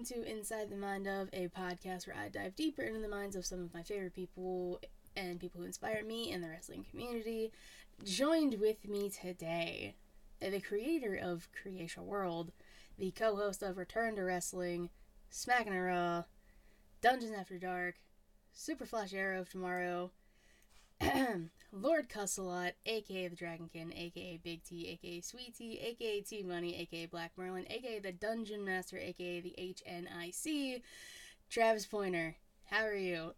welcome to Inside the Mind of, a podcast where I dive deeper into the minds of some of my favorite people and people who inspire me in the wrestling community. Joined with me today, the creator of Creation World, the co host of Return to Wrestling, Smacking It Raw, Dungeons After Dark, Super Flashy Arrow of Tomorrow, Lord Cussalot, aka the Dragonkin, aka Big T, aka Sweet T, aka T Money, aka Black Merlin, aka the Dungeon Master, aka the HNIC, Travis Pointer. How are you?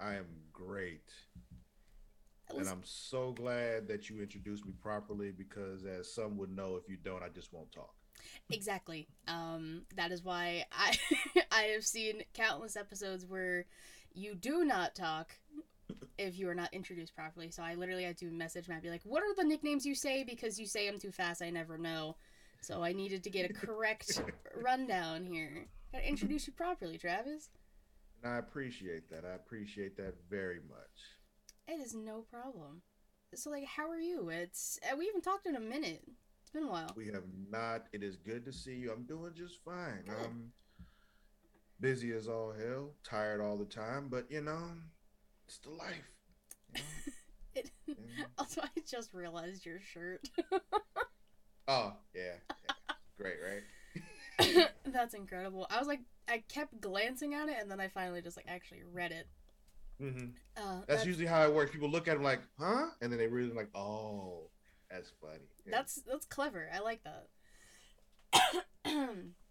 I am great. And I'm so glad that you introduced me properly because, as some would know, if you don't, I just won't talk. Exactly. Um, that is why I I have seen countless episodes where you do not talk if you are not introduced properly. So I literally had to message Matt, be like, "What are the nicknames you say? Because you say them too fast. I never know." So I needed to get a correct rundown here. Gotta introduce you properly, Travis. And I appreciate that. I appreciate that very much. It is no problem. So, like, how are you? It's uh, we haven't talked in a minute. It's been a while. We have not. It is good to see you. I'm doing just fine. Good. I'm busy as all hell, tired all the time, but you know, it's the life. You know? it, Also, I just realized your shirt. oh yeah, yeah. great, right? That's incredible. I was like, I kept glancing at it, and then I finally just like actually read it. Mm-hmm. Uh, that's, that's, usually how it works. People look at them like, "Huh," and then they really like, "Oh, that's funny." Yeah. That's that's clever. I like that.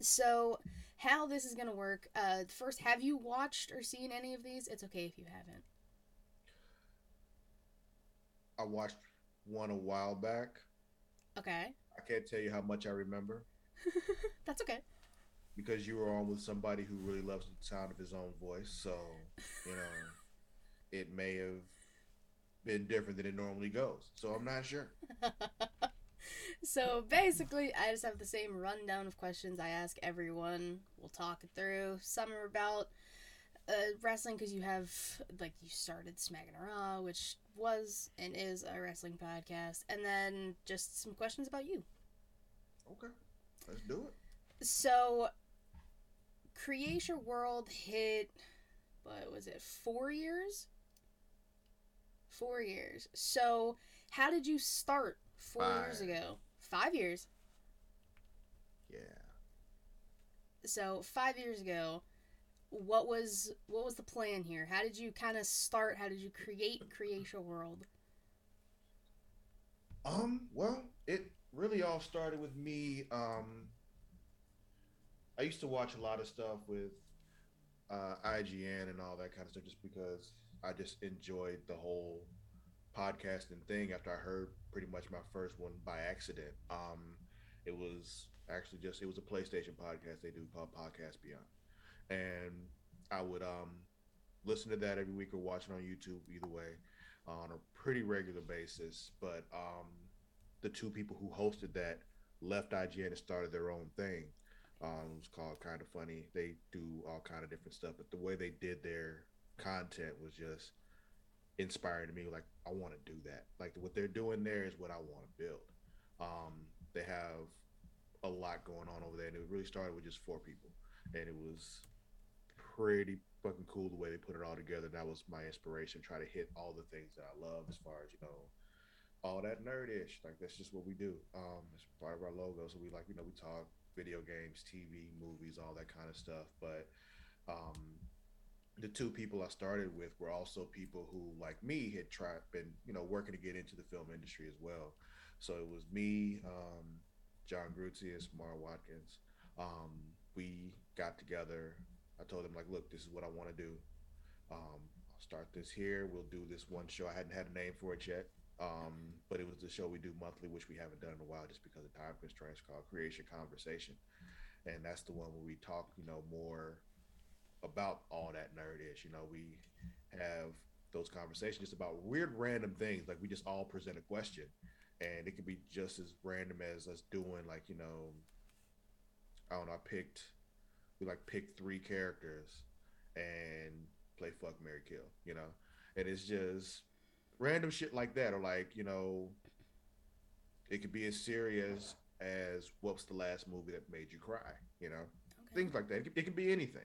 so, how this is gonna work? Uh, first, have you watched or seen any of these? It's okay if you haven't. I watched one a while back. Okay. I can't tell you how much I remember. that's okay because you were on with somebody who really loves the sound of his own voice. So, you know, it may have been different than it normally goes. So I'm not sure. so basically, I just have the same rundown of questions I ask everyone. We'll talk it through. Some are about uh, wrestling because you have, like, you started Smacking Raw, which was and is a wrestling podcast. And then just some questions about you. Okay. Let's do it. So Creation World hit, what was it, four years? Four years. So, how did you start four Five. years ago? Five years. Yeah. So five years ago, what was what was the plan here? How did you kind of start? How did you create Creation World? Um. Well, it really all started with me um I used to watch a lot of stuff with uh, IGN and all that kind of stuff just because I just enjoyed the whole podcasting thing after I heard pretty much my first one by accident. Um, it was actually just it was a PlayStation podcast they do called Podcast Beyond, and I would um, listen to that every week or watch it on YouTube either way on a pretty regular basis. But um, the two people who hosted that left IGN and started their own thing. Um, it was called Kind of Funny. They do all kind of different stuff, but the way they did their content was just inspiring to me. Like I want to do that. Like what they're doing there is what I want to build. Um, they have a lot going on over there, and it really started with just four people, and it was pretty fucking cool the way they put it all together. That was my inspiration. Try to hit all the things that I love as far as you know all that nerdish. Like that's just what we do. Um, it's part of our logo. So we like, you know, we talk video games, TV, movies, all that kind of stuff. But um, the two people I started with were also people who, like me, had tried been you know working to get into the film industry as well. So it was me, um, John Grutius, Mara Watkins. Um, we got together. I told them like, look, this is what I want to do. Um, I'll start this here. We'll do this one show. I hadn't had a name for it yet. Um, but it was the show we do monthly, which we haven't done in a while just because of time constraints called Creation Conversation. And that's the one where we talk, you know, more about all that nerd ish. You know, we have those conversations just about weird random things. Like we just all present a question. And it could be just as random as us doing like, you know, I don't know, I picked we like pick three characters and play fuck Mary Kill, you know? And it's just random shit like that, or like you know, it could be as serious as what's the last movie that made you cry? You know, Okay. things like that. It can, it can be anything.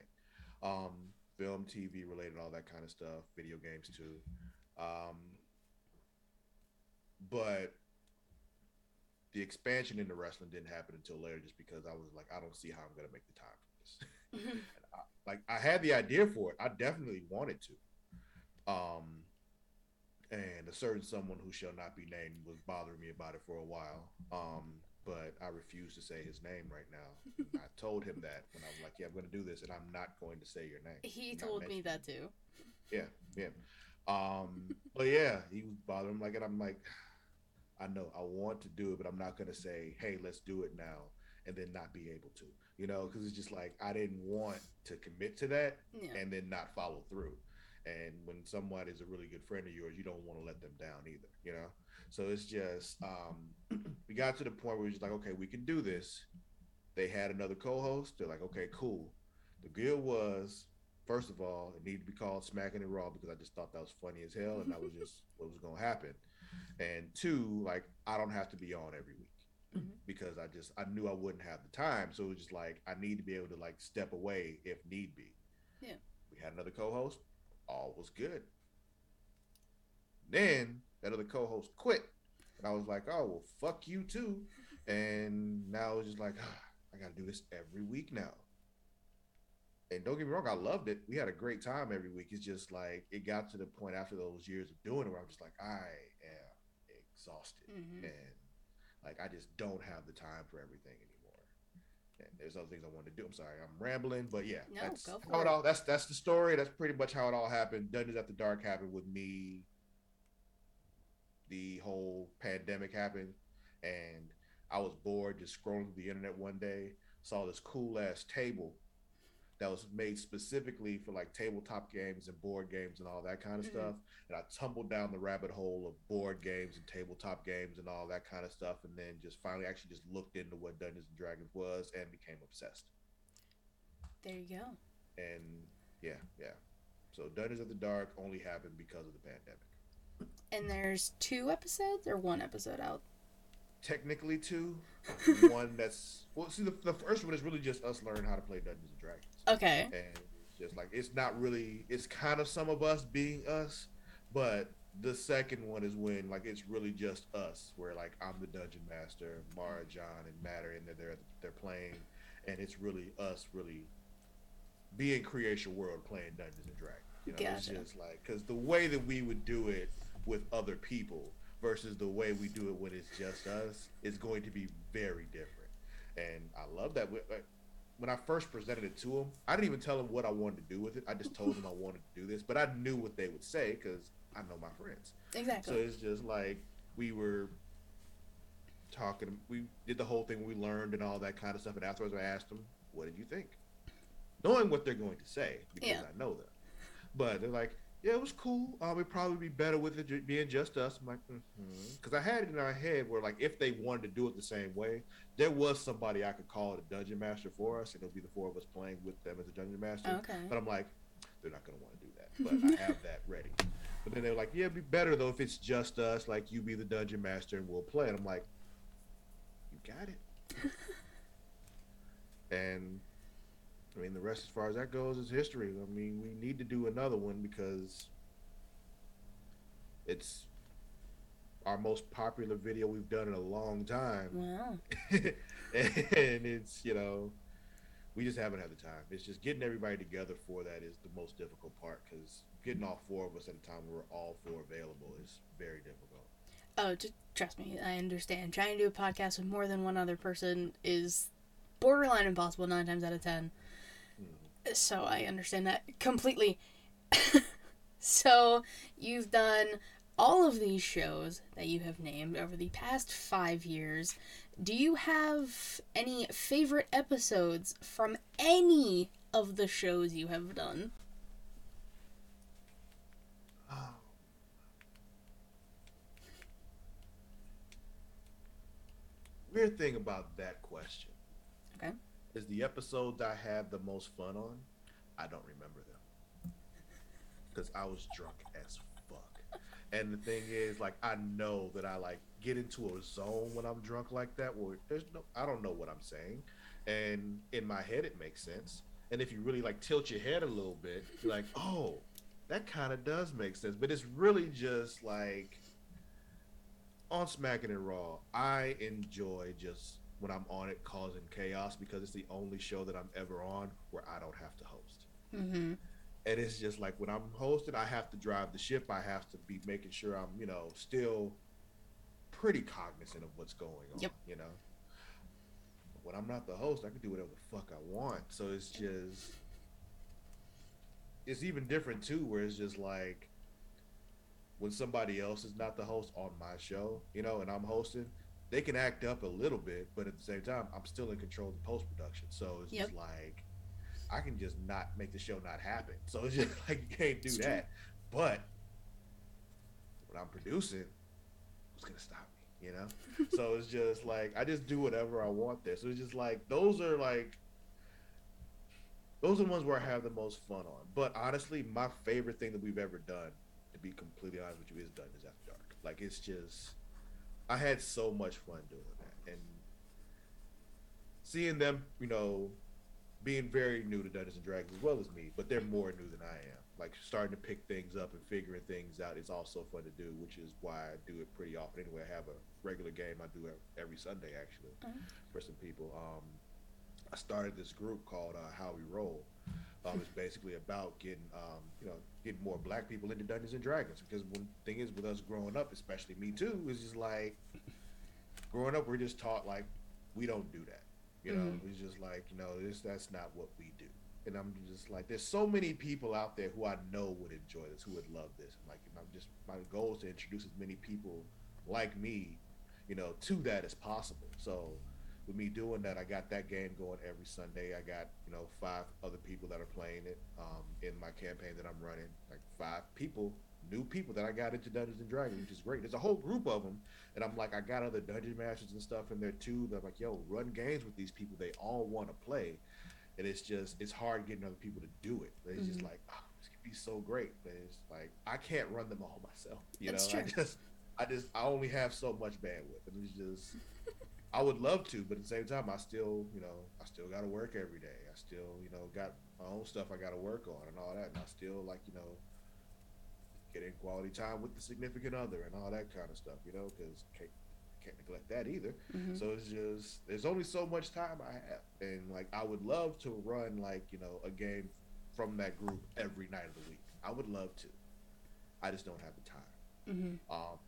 Um, film, TV related, all that kind of stuff. Video games too. Um, but the expansion into wrestling didn't happen until later, just because I was like, I don't see how I'm gonna make the time for this. I, like I had the idea for it. I definitely wanted to. Um, and a certain someone who shall not be named was bothering me about it for a while. Um, but I refuse to say his name right now. I told him that when I was like, "Yeah, I'm going to do this, and I'm not going to say your name." he told me that too. yeah, yeah. Um, but yeah, he was bothering him like, and I'm like, I know I want to do it, but I'm not gonna say, hey, let's do it now, and then not be able to, you know, because it's just like I didn't want to commit to that Yeah. and then not follow through. And when someone is a really good friend of yours, you don't want to let them down either, you know. So it's just um, we got to the point where we're just like, okay, we can do this. They had another co-host. They're like, okay, cool. The deal was first of all, it needed to be called Smacking It Raw because I just thought that was funny as hell, and that was just what was going to happen. And two, like I don't have to be on every week Mhm. because I just I knew I wouldn't have the time, so it was just like I need to be able to like step away if need be. Yeah. We had another co-host. All was good. Then that other co-host quit, and I was like, oh well, fuck you too. And now it's just like I got to do this every week now and don't get me wrong, I loved it. We had a great time every week. It's just like it got to the point after those years of doing it where I'm just like, I am exhausted. Mhm. And like I just don't have the time for everything anymore. And there's other things I want to do. I'm sorry, I'm rambling, but yeah, No, that's how it. it all that's that's the story. That's pretty much how it all happened. Dungeons After Dark happened with me. The whole pandemic happened, and I was bored just scrolling through the internet one day, saw this cool ass table that was made specifically for like tabletop games and board games and all that kind of Mhm. stuff. And I tumbled down the rabbit hole of board games and tabletop games and all that kind of stuff. And then just finally actually just looked into what Dungeons and Dragons was and became obsessed. There you go. And yeah, yeah. So Dungeons After Dark only happened because of the pandemic. And there's two episodes or one episode out. Technically, two. one that's well. See, the, the first one is really just us learning how to play Dungeons and Dragons. Okay. and just like it's not really it's kind of some of us being us but the second one is when like it's really just us where like i'm the dungeon master mara john and matt are in there they're, they're playing and it's really us really being creation world playing dungeons and dragons you know it's just like because the way that we would do it with other people versus the way we do it when it's just us is going to be very different and i love that when I first presented it to them, I didn't even tell them what I wanted to do with it. I just told them I wanted to do this, but I knew what they would say because I know my friends. Exactly. So it's just like we were talking. We did the whole thing. We learned and all that kind of stuff. And afterwards, I asked them, "What did you think?" Knowing what they're going to say because Yeah. I know them. But they're like, "Yeah, it was cool. Um, it'd probably be better with it being just us." I'm like, because I had it in my head where like if they wanted to do it the same way, there was somebody I could call a dungeon master for us, and it'll be the four of us playing with them as a dungeon master. okay. But I'm like, they're not gonna want to do that. But I have that ready. But then they're like, yeah, it'd be better though if it's just us. Like you be the dungeon master and we'll play. And I'm like, you got it. and I mean, the rest as far as that goes is history. I mean, we need to do another one because it's our most popular video we've done in a long time Wow. and it's you know we just haven't had the time it's just getting everybody together for that is the most difficult part because getting all four of us at a time where we're all four available is very difficult Oh, just trust me. I understand. Trying to do a podcast with more than one other person is borderline impossible nine times out of ten. So I understand that completely. so you've done all of these shows that you have named over the past five years. Do you have any favorite episodes from any of the shows you have done? weird thing about that question. Is the episodes i had the most fun on i don't remember them because i was drunk as fuck And the thing is, like, I know that I like get into a zone when I'm drunk like that, where there's no, I don't know what I'm saying, and in my head it makes sense. And if you really like tilt your head a little bit, you're like, oh, that kind of does make sense. But it's really just like on Smacking It Raw, I enjoy just when I'm on it causing chaos because it's the only show that I'm ever on where I don't have to host. Mm-hmm. And it's just like when I'm hosting, I have to drive the ship. I have to be making sure I'm, you know, still pretty cognizant of what's going on. Yep. You know, when I'm not the host, I can do whatever the fuck I want. So it's just, it's even different too, where it's just like when somebody else is not the host on my show, you know, and I'm hosting, they can act up a little bit, but at the same time, I'm still in control of the post production. So it's Yep. just like I can just not make the show not happen. So it's just like you can't do It's true. that. But when I'm producing, who's gonna stop me? You know? so it's just like I just do whatever I want there. So it's just like those are like those are the ones where I have the most fun on. But honestly, my favorite thing that we've ever done, to be completely honest with you, is done is after dark. Like it's just I had so much fun doing that. And seeing them, you know, being very new to Dungeons and Dragons as well as me, but they're more new than I am. Like starting to pick things up and figuring things out is also fun to do, which is why I do it pretty often. Anyway, I have a regular game I do every Sunday actually Mhm. for some people. Um, I started this group called uh, How We Roll. Um, it's basically about getting, um, you know, getting more black people into Dungeons and Dragons. Because one thing is with us growing up, especially me too, is just like growing up, we're just taught like we don't do that. You know, Mhm. it's just like you know, this that's not what we do. And I'm just like, there's so many people out there who I know would enjoy this, who would love this. Like, and I'm just my goal is to introduce as many people like me, you know, to that as possible. So with me doing that, I got that game going every Sunday. I got you know five other people that are playing it um, in my campaign that I'm running. Like five people, new people that I got into Dungeons and Dragons, which is great. There's a whole group of them, and I'm like, I got other dungeon masters and stuff in there too. That I'm like, yo, run games with these people. They all want to play, and it's just it's hard getting other people to do it. It's just Mhm. like, oh, this could be so great, but it's like I can't run them all myself. You That's know, I just I just I only have so much bandwidth, and it's just I would love to, but at the same time, I still you know I still got to work every day. I still you know got my own stuff I got to work on and all that, and I still like you know getting quality time with the significant other and all that kind of stuff, you know, because can't can't neglect that either. Mhm. So it's just there's only so much time I have, and like I would love to run like you know a game from that group every night of the week. I would love to. I just don't have the time. Mhm. Um,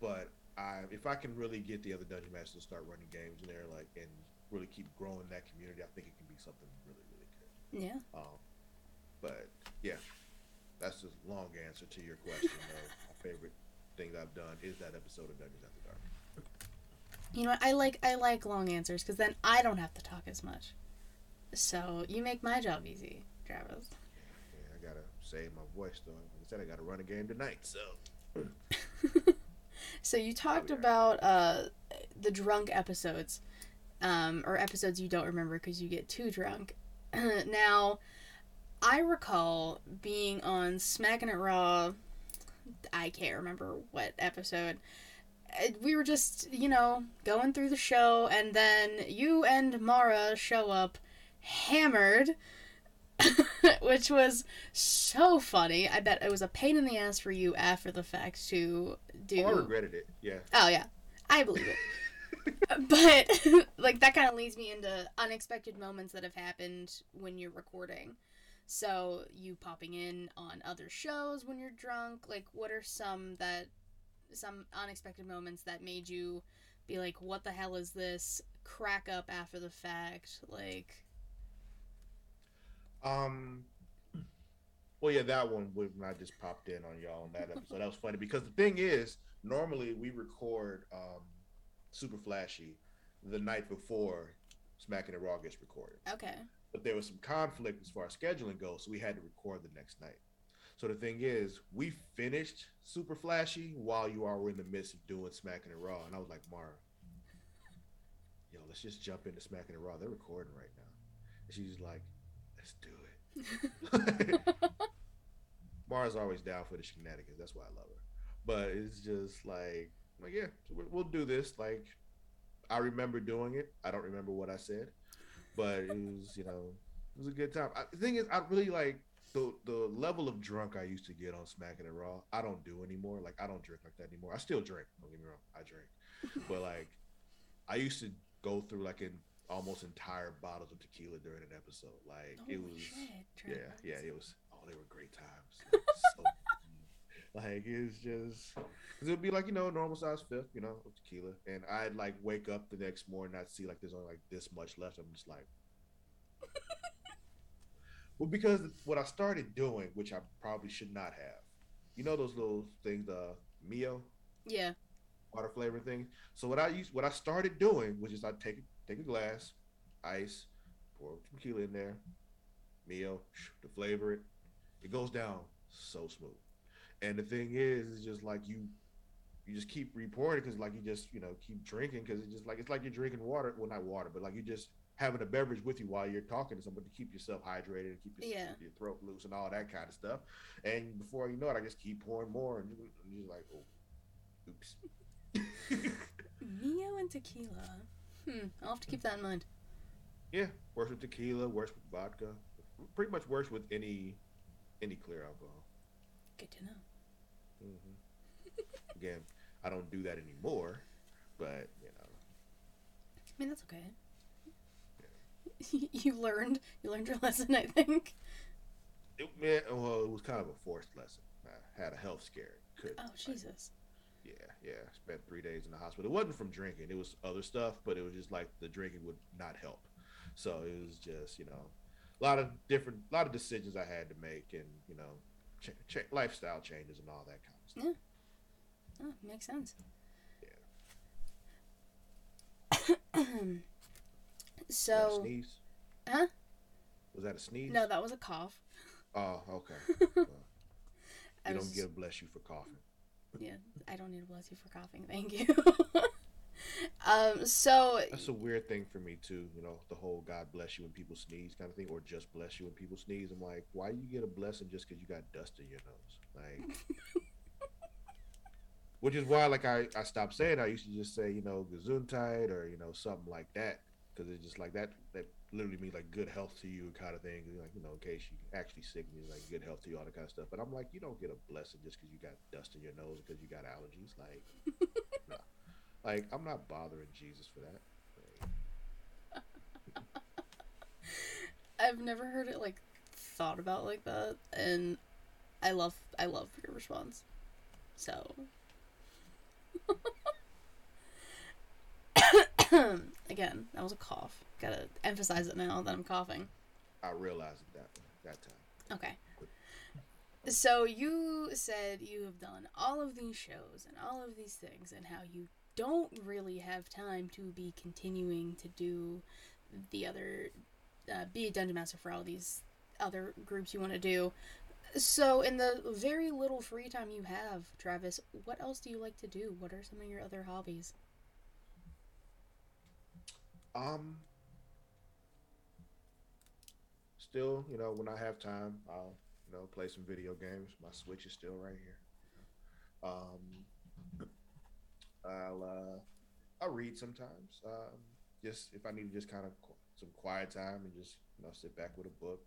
but I, if I can really get the other dungeon masters to start running games in there, like and really keep growing that community, I think it can be something really, really good. Yeah. Um, but yeah, that's the long answer to your question. though. My favorite thing that I've done is that episode of Dungeons After Dark. You know, what? I like I like long answers because then I don't have to talk as much. So you make my job easy, Travis. Yeah, I gotta save my voice though. Like I said, I gotta run a game tonight, so So you talked about uh, the drunk episodes, um, or episodes you don't remember because you get too drunk. now, I recall being on Smacking It Raw. I can't remember what episode. We were just, you know, going through the show, and then you and Mara show up hammered, which was so funny. I bet it was a pain in the ass for you after the fact to do. oh, I regretted it. Yeah. Oh yeah, I believe it. but like that kind of leads me into unexpected moments that have happened when you're recording. So you popping in on other shows when you're drunk. Like, what are some that some unexpected moments that made you be like, "What the hell is this?" Crack up after the fact, like. Um. Well, yeah, that one when I just popped in on y'all on that episode. That was funny because the thing is, normally we record um, Super Flashy the night before Smacking It Raw gets recorded. Okay. But there was some conflict as far as scheduling goes, so we had to record the next night. So the thing is, we finished Super Flashy while you all were in the midst of doing Smacking It Raw, and I was like, Mara, yo, let's just jump into Smacking It Raw. They're recording right now. And she's like, let's do it. Mara's always down for the shenanigans. That's why I love her. But it's just like, like yeah, we'll do this. Like, I remember doing it. I don't remember what I said, but it was, you know, it was a good time. I, the thing is, I really like the the level of drunk I used to get on Smacking It Raw. I don't do anymore. Like, I don't drink like that anymore. I still drink. Don't get me wrong. I drink, but like, I used to go through like in almost entire bottles of tequila during an episode. Like Oh, it was, yeah, yeah, it was. Oh, they were great times. so, like it's just, cause it would be like you know normal size fifth, you know, of tequila, and I'd like wake up the next morning, I'd see like there's only like this much left. I'm just like. Well, because what I started doing, which I probably should not have, you know those little things, the Mio, Yeah. water flavor thing. So what I used, what I started doing was just I'd take take a glass, ice, pour tequila in there, Mio, to flavor it. It goes down so smooth. And the thing is, it's just like you, you just keep reporting because like you just you know keep drinking because it's just like it's like you're drinking water. Well, not water, but like you just having a beverage with you while you're talking to somebody to keep yourself hydrated and keep your, Yeah. your throat loose and all that kind of stuff. And before you know it, I just keep pouring more, and you're just like, oh, oops. Mio and tequila. Hmm. I'll have to keep that in mind. Yeah, works with tequila, works with vodka, pretty much works with any any clear alcohol. Good to know. hmm Again, I don't do that anymore, but you know, I mean, that's okay. you learned. You learned your lesson, I think. it, man, well, it was kind of a forced lesson. I had a health scare. Could Oh Jesus. Yeah, yeah. Spent three days in the hospital. It wasn't from drinking. It was other stuff, but it was just like the drinking would not help. So it was just you know, a lot of different, a lot of decisions I had to make, and you know, ch- ch- lifestyle changes and all that kind of stuff. Yeah, oh, makes sense. Was that a so sneeze? Huh? Was that a sneeze? no, that was a cough. Oh, okay. Well, you don't get a bless you for coughing. Yeah. I don't need to bless you for coughing. Thank you. um. So That's a weird thing for me too. You know, the whole God bless you when people sneeze kind of thing, or just bless you when people sneeze. I'm like, why do you get a blessing just because you got dust in your nose? Like, which is why, like, I I stopped saying. I used to just say, you know, gesundheit or you know something like that, because it's just like that. That literally means like good health to you kind of thing. Like, you know, in case you actually sick, means like good health to you, all that kind of stuff. But I'm like, you don't get a blessing just because you got dust in your nose because you got allergies. Like, no. Like, I'm not bothering Jesus for that. Like, I've never heard it like thought about like that, and I love I love your response. So again, that was a cough. Gotta emphasize it now that I'm coughing. I realized that that time. Okay. So you said you have done all of these shows and all of these things, and how you don't really have time to be continuing to do the other, uh, be a dungeon master for all these other groups you want to do. So, in the very little free time you have, Travis, what else do you like to do? What are some of your other hobbies? Um, still, you know, when I have time, I'll you know play some video games. My Switch is still right here. Um, I'll uh, I'll read sometimes. Um, just if I need to just kind of qu- some quiet time and just you know sit back with a book,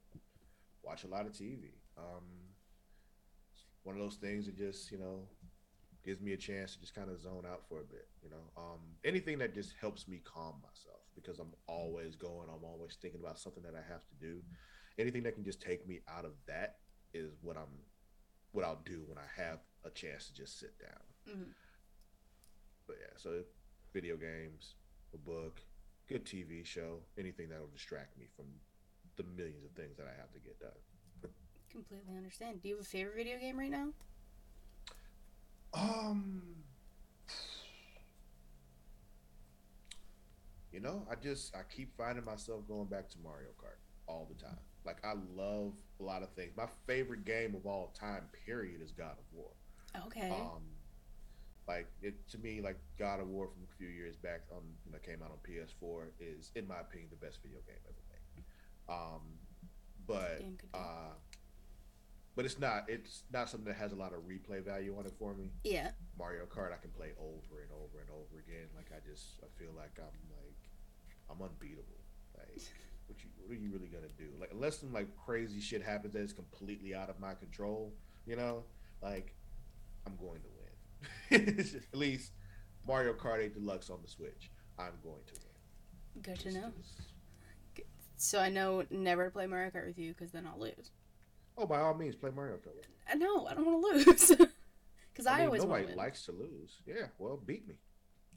watch a lot of TV. Um, one of those things that just you know gives me a chance to just kind of zone out for a bit. You know, um, anything that just helps me calm myself because I'm always going. I'm always thinking about something that I have to do. Anything that can just take me out of that is what I'm, what I'll do when I have a chance to just sit down. Mm-hmm. But yeah, so video games, a book, good TV show, anything that'll distract me from the millions of things that I have to get done. Completely understand. Do you have a favorite video game right now? Um, you know, I just I keep finding myself going back to Mario Kart all the time. Like I love a lot of things. My favorite game of all time, period, is God of War. Okay. Um, like it to me, like God of War from a few years back on when it came out on PS4 is, in my opinion, the best video game ever made. Um, but Game could be. uh, but it's not it's not something that has a lot of replay value on it for me. Yeah. Mario Kart I can play over and over and over again. Like I just I feel like I'm like I'm unbeatable. Like what you what are you really gonna do? Like unless some like crazy shit happens that is completely out of my control, you know, like I'm going to win. Just- at least Mario Kart 8 Deluxe on the Switch. I'm going to win. Good to know. So I know never to play Mario Kart with you because then I'll lose. Oh, by all means, play Mario Kart. I know uh, I don't want to lose because I, mean, always nobody likes to lose. Yeah, well, beat me.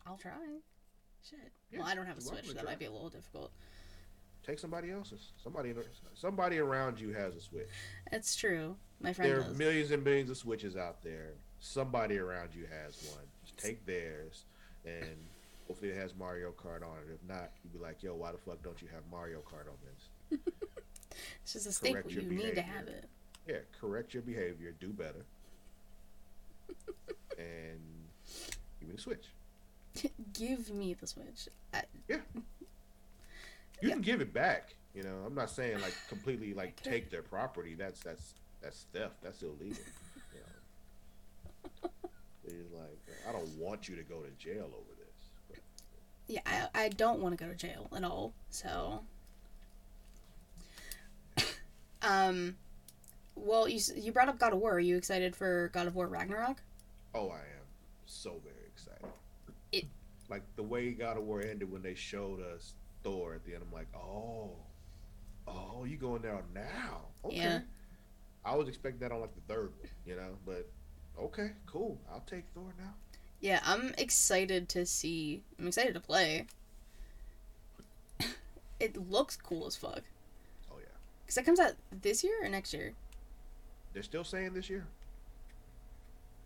I'll try. Shit. Yeah, well, I don't have a Switch. That try. might be a little difficult. Take somebody else's. Somebody, somebody around you has a Switch. That's true. My friend There are millions and millions of Switches out there. Somebody around you has one. Just take theirs, and hopefully it has Mario Kart on it. If not, you'd be like, "Yo, why the fuck don't you have Mario Kart on this?" It's just a staple. You need to have it. Yeah, correct your behavior, do better, and give me the Switch. Give me the Switch. I, You Yeah. can give it back. You know, I'm not saying like completely like take their property. That's that's that's theft. That's illegal. You know. It's like uh, I don't want you to go to jail over this. But yeah, I, I don't want to go to jail at all. So, um, well, you you brought up God of War. Are you excited for God of War Ragnarok? oh, I am so very excited. It- like the way God of War ended when they showed us Thor at the end. I'm like, oh, oh, you going there now? Okay. Yeah. I was expecting that on like the third one, you know, but okay, cool. I'll take Thor now. Yeah, I'm excited to see. I'm excited to play. It looks cool as fuck. Oh. Cause that comes out this year or next year. They're still saying this year.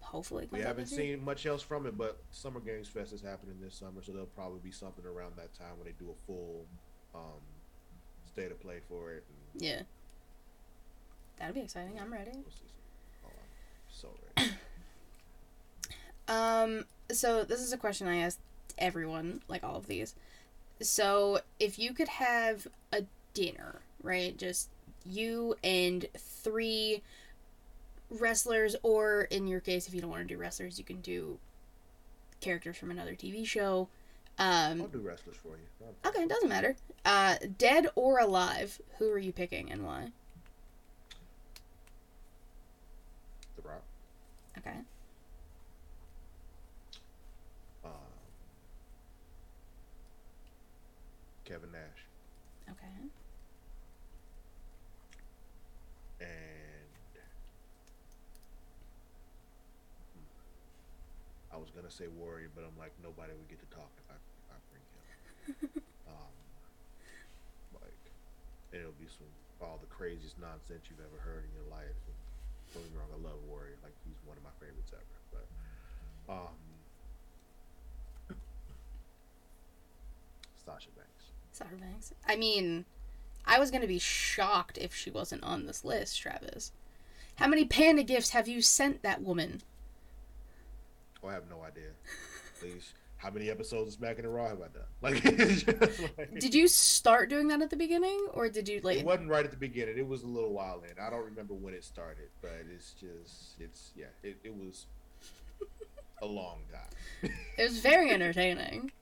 Hopefully, We haven't this year. seen much else from it, but Summer Games Fest is happening this summer, so there'll probably be something around that time when they do a full um, state of play for it. And Yeah, that'll be exciting. I'm ready. we'll see oh, I'm so ready. Um, so this is a question I asked everyone, like all of these. So if you could have a dinner, right? Just you and three wrestlers, or in your case, if you don't want to do wrestlers, you can do characters from another TV show. I'll Um, do wrestlers for you. Okay, it doesn't matter. Uh, dead or alive, who are you picking and why? The Rock. Okay. Um, Kevin Nash. Okay. And hmm, I was gonna say Warrior, but I'm like nobody would get to talk if I, if I bring him. um, like, it'll be some all the craziest nonsense you've ever heard in your life. And don't get me wrong, I love Warrior. Like he's one of my favorites ever. But um, Sasha Banks. Sasha Banks. I mean, I was gonna be shocked if she wasn't on this list, Travis. How many panda gifts have you sent that woman? I have no idea. Please, how many episodes of Smacking It Raw have I done? Like, like- Did you start doing that at the beginning, or did you like? it wasn't right at the beginning. It was a little while in. I don't remember when it started, but it's just, it's yeah, it, it was a long time. It was very entertaining.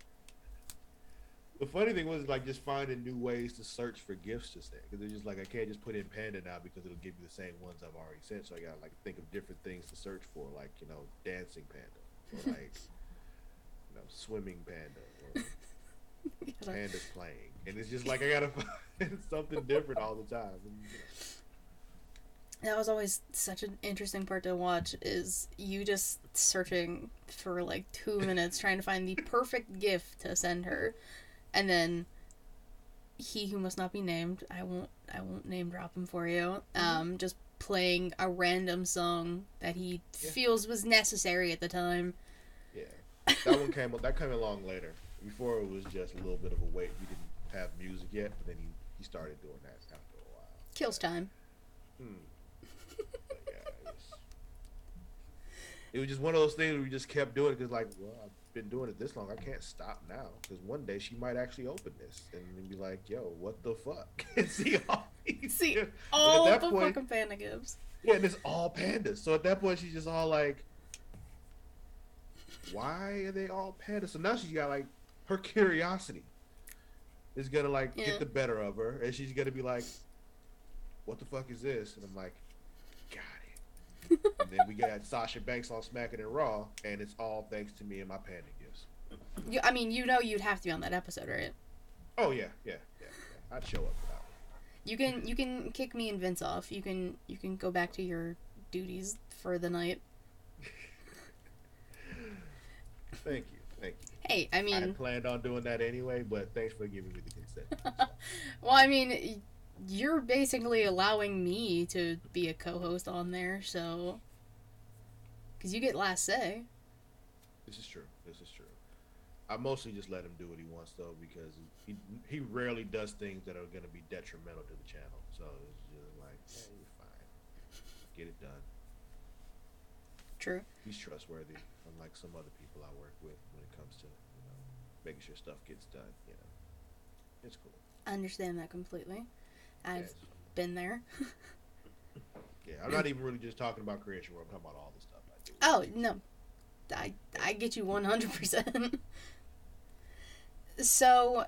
The funny thing was like just finding new ways to search for gifts to say because it's just like I can't just put in panda now because it'll give you the same ones I've already sent. So I gotta like think of different things to search for, like you know, dancing panda or like you know, swimming panda or pandas playing, and it's just like I gotta find something different all the time. And, you know, That was always such an interesting part to watch. Is you just searching for like two minutes trying to find the perfect gift to send her, and then he who must not be named. I won't. I won't name drop him for you. Um, just playing a random song that he Yeah. feels was necessary at the time. yeah, that one came that came along later. Before it was just a little bit of a wait. We didn't have music yet, but then he, he started doing that after a while. Kills time. Hmm. Yeah, it was, it was just one of those things where we just kept doing it because, like, well, been doing it this long. I can't stop now because one day she might actually open this and be like, "Yo, what the fuck?" and see all these. See all of the point, fucking panda gifts. Yeah, and it's all pandas. So at that point, she's just all like, "Why are they all pandas?" So now she's got like her curiosity is gonna like Yeah. get the better of her, and she's gonna be like, "What the fuck is this?" And I'm like. And then we got Sasha Banks on Smacking It Raw, and it's all thanks to me and my panda gifts. You, I mean, you know, you'd have to be on that episode, right? Oh yeah, yeah, yeah. yeah. I'd show up for that. You can you can kick me and Vince off. You can you can go back to your duties for the night. Thank you, thank you. Hey, I I mean, I planned on doing that anyway, but thanks for giving me the consent. well, I mean, you're basically allowing me to be a co-host on there, so because you get last say. This is true. This is true. I mostly just let him do what he wants though, because he he rarely does things that are going to be detrimental to the channel. So it's just like, yeah, you're fine. Get it done. True. He's trustworthy, unlike some other people I work with when it comes to you know making sure stuff gets done. You know, it's cool. I understand that completely. I've it's- been there. yeah, I'm not even really just talking about Creation World. I'm talking about all the stuff I do. Oh no, I I get you one hundred percent. So,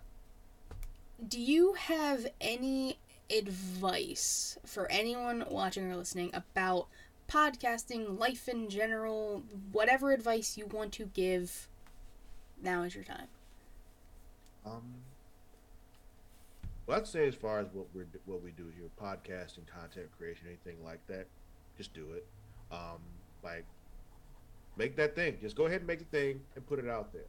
do you have any advice for anyone watching or listening about podcasting, life in general, whatever advice you want to give? Now is your time. Um, I'd say as far as what we're what we do here, podcasting, content creation, anything like that, just do it. Um, like make that thing. Just go ahead and make the thing and put it out there.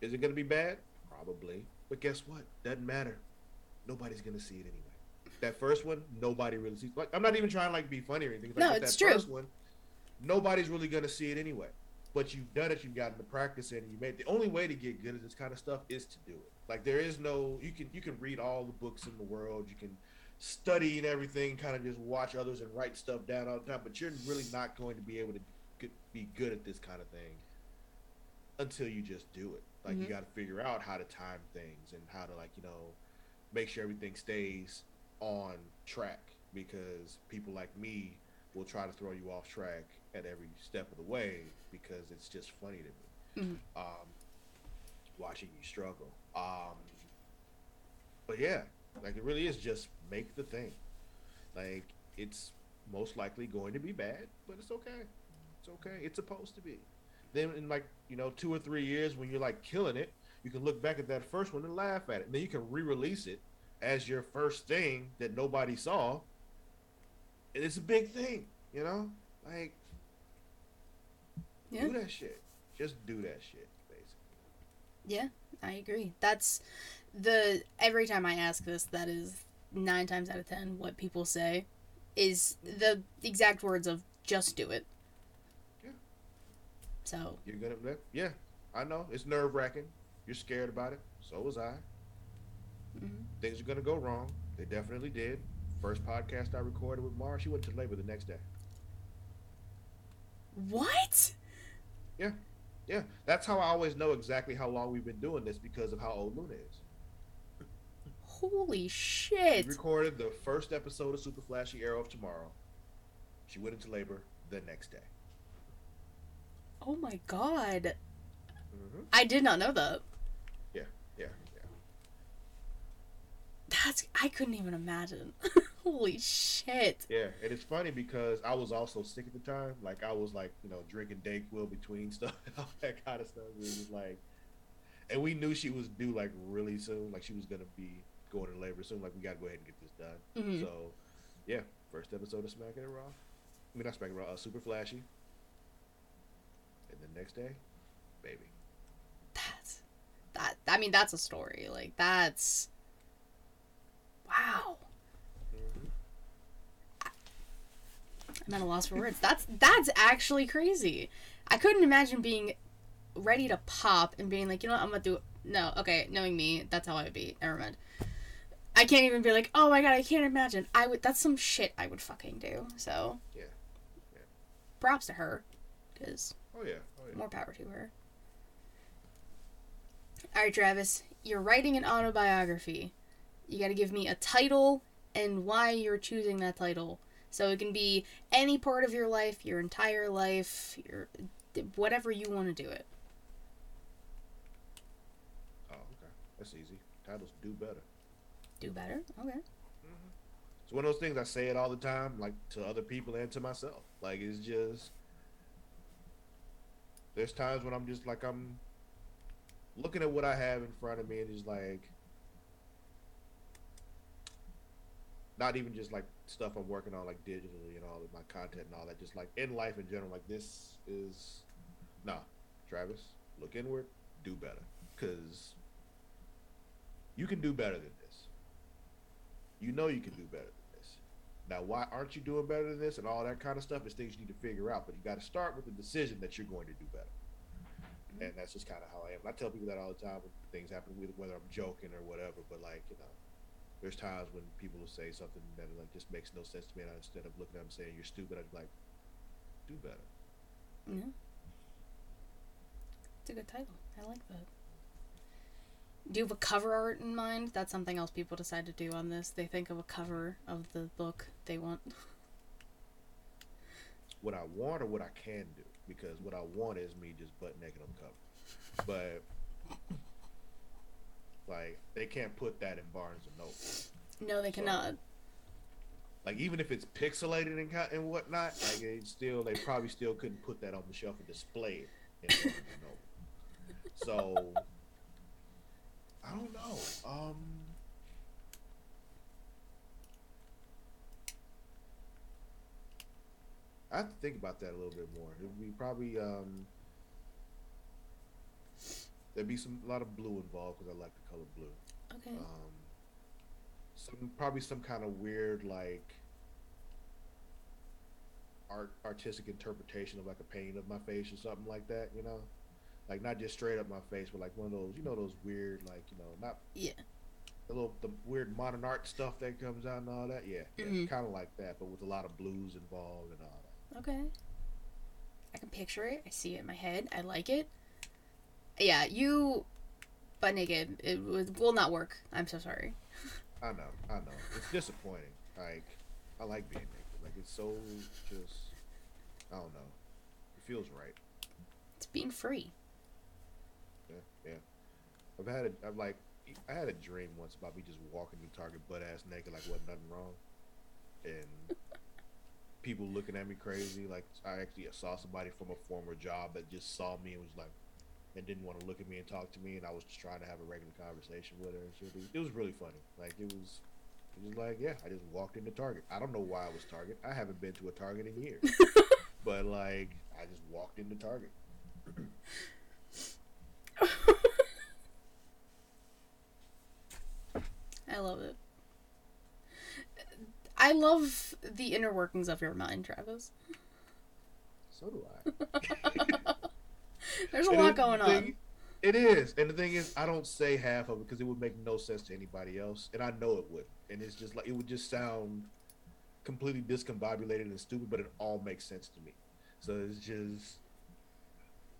Is it going to be bad? Probably. But guess what? Doesn't matter. Nobody's going to see it anyway. That first one, nobody really sees. Like, I'm not even trying to like be funny or anything. Like, No, it's that true. First one, nobody's really going to see it anyway. But you've done it. You've gotten the practice in. And you made. The only way to get good at this kind of stuff is to do it. Like there is no. You can you can read all the books in the world. You can study and everything. Kind of just watch others and write stuff down all the time. But you're really not going to be able to be good at this kind of thing until you just do it. Like you Mhm. got to figure out how to time things and how to like you know make sure everything stays on track because people like me will try to throw you off track at every step of the way because it's just funny to me Mhm. um, watching you struggle um, but yeah like it really is just make the thing. Like it's most likely going to be bad but it's okay. It's okay. It's supposed to be. Then in like you know two or three years when you're like killing it you can look back at that first one and laugh at it. And then you can re-release it as your first thing that nobody saw. And it's a big thing you know? Like Yeah. do that shit. Just do that shit basically. Yeah, I agree. That's the every time I ask this, that is nine times out of ten what people say is the exact words of "just do it." Yeah. So You're gonna, yeah, I know it's nerve wracking. You're scared about it. So was I. mhm. Things are gonna go wrong. They definitely did. First podcast I recorded with Mara, she went to labor the next day. what? Yeah, that's how I always know exactly how long we've been doing this because of how old Luna is. Holy shit! We recorded the first episode of Super Flashy Arrow of Tomorrow. She went into labor the next day. Oh my god! hmm I did not know that. Yeah, yeah, yeah. That's I couldn't even imagine. Holy shit! Yeah, and it's funny because I was also sick at the time. Like I was like, you know, drinking Dayquil between stuff and all that kind of stuff. It was like, and we knew she was due like really soon. Like she was gonna be going into labor soon. Like we gotta go ahead and get this done. Mhm. So, yeah, first episode of Smacking It Raw. I mean, not Smacking It Raw. Uh, Super Flashy. And the next day, baby. That's that. I mean, that's a story. Like that's wow. I'm at a loss for words. That's that's actually crazy. I couldn't imagine being ready to pop and being like, you know what, I'm gonna do it. No, okay, knowing me, that's how I would be. Never mind. I can't even be like, oh my god, I can't imagine. I would. That's some shit I would fucking do. So. Yeah. Yeah. Props to her, because Oh yeah. Oh yeah. more power to her. All right, Travis, you're writing an autobiography. You got to give me a title and why you're choosing that title. So it can be any part of your life, your entire life, your whatever you want to do it. Oh, okay. That's easy. Titles do better. Do better? Okay. Mm-hmm. It's one of those things I say it all the time, like to other people and to myself. Like it's just there's times when I'm just like I'm looking at what I have in front of me and just like not even just like stuff I'm working on like digitally and all of my content and all that, just like in life in general, like this is nah, Travis, look inward, do better. Cause you can do better than this. You know you can do better than this. Now, why aren't you doing better than this and all that kind of stuff is things you need to figure out. But you got to start with the decision that you're going to do better. And that's just kind of how I am. I tell people that all the time when things happen, whether I'm joking or whatever. But like, you know, there's times when people will say something that like just makes no sense to me, and I, instead of looking at them saying you're stupid, I'd be like, do better. Yeah. It's a good title. I like that. Do you have a cover art in mind? That's something else people decide to do on this. They think of a cover of the book they want. What I want or what I can do, because what I want is me just butt naked on cover. But like, they can't put that in Barnes and Noble. No, they So- cannot. Like even if it's pixelated and and whatnot, like it still they probably still couldn't put that on the shelf and display it. In Barnes and Noble. So I don't know. Um, I have to think about that a little bit more. It'd be probably um, there'd be some a lot of blue involved because I like the color blue. Okay. Um, some probably some kind of weird like art artistic interpretation of like a painting of my face or something like that. You know, like not just straight up my face, but like one of those you know those weird like you know not Yeah. the little the weird modern art stuff that comes out and all that. Yeah, yeah Mhm. kind of like that, but with a lot of blues involved and all that. Okay. I can picture it. I see it in my head. I like it. Yeah, you butt naked. It would, will not work. I'm so sorry. I know, I know. It's disappointing. Like I like being naked. Like it's so just I don't know. It feels right. It's being free. Yeah, yeah. I've had a, I've like, I had a dream once about me just walking through Target butt ass naked, like wasn't nothing wrong, and people looking at me crazy. Like I actually saw somebody from a former job that just saw me and was like, and didn't want to look at me and talk to me, and I was just trying to have a regular conversation with her. And was, it was really funny. Like it was. It was like, yeah, I just walked into Target. I don't know why I was Target. I haven't been to a Target in years. but like, I just walked into Target. I love it. I love the inner workings of your mind, Travis. So do I. There's a And lot the going thing- on. It is, and the thing is, I don't say half of it because it would make no sense to anybody else, and I know it would. And it's just like it would just sound completely discombobulated and stupid, but it all makes sense to me. So it's just,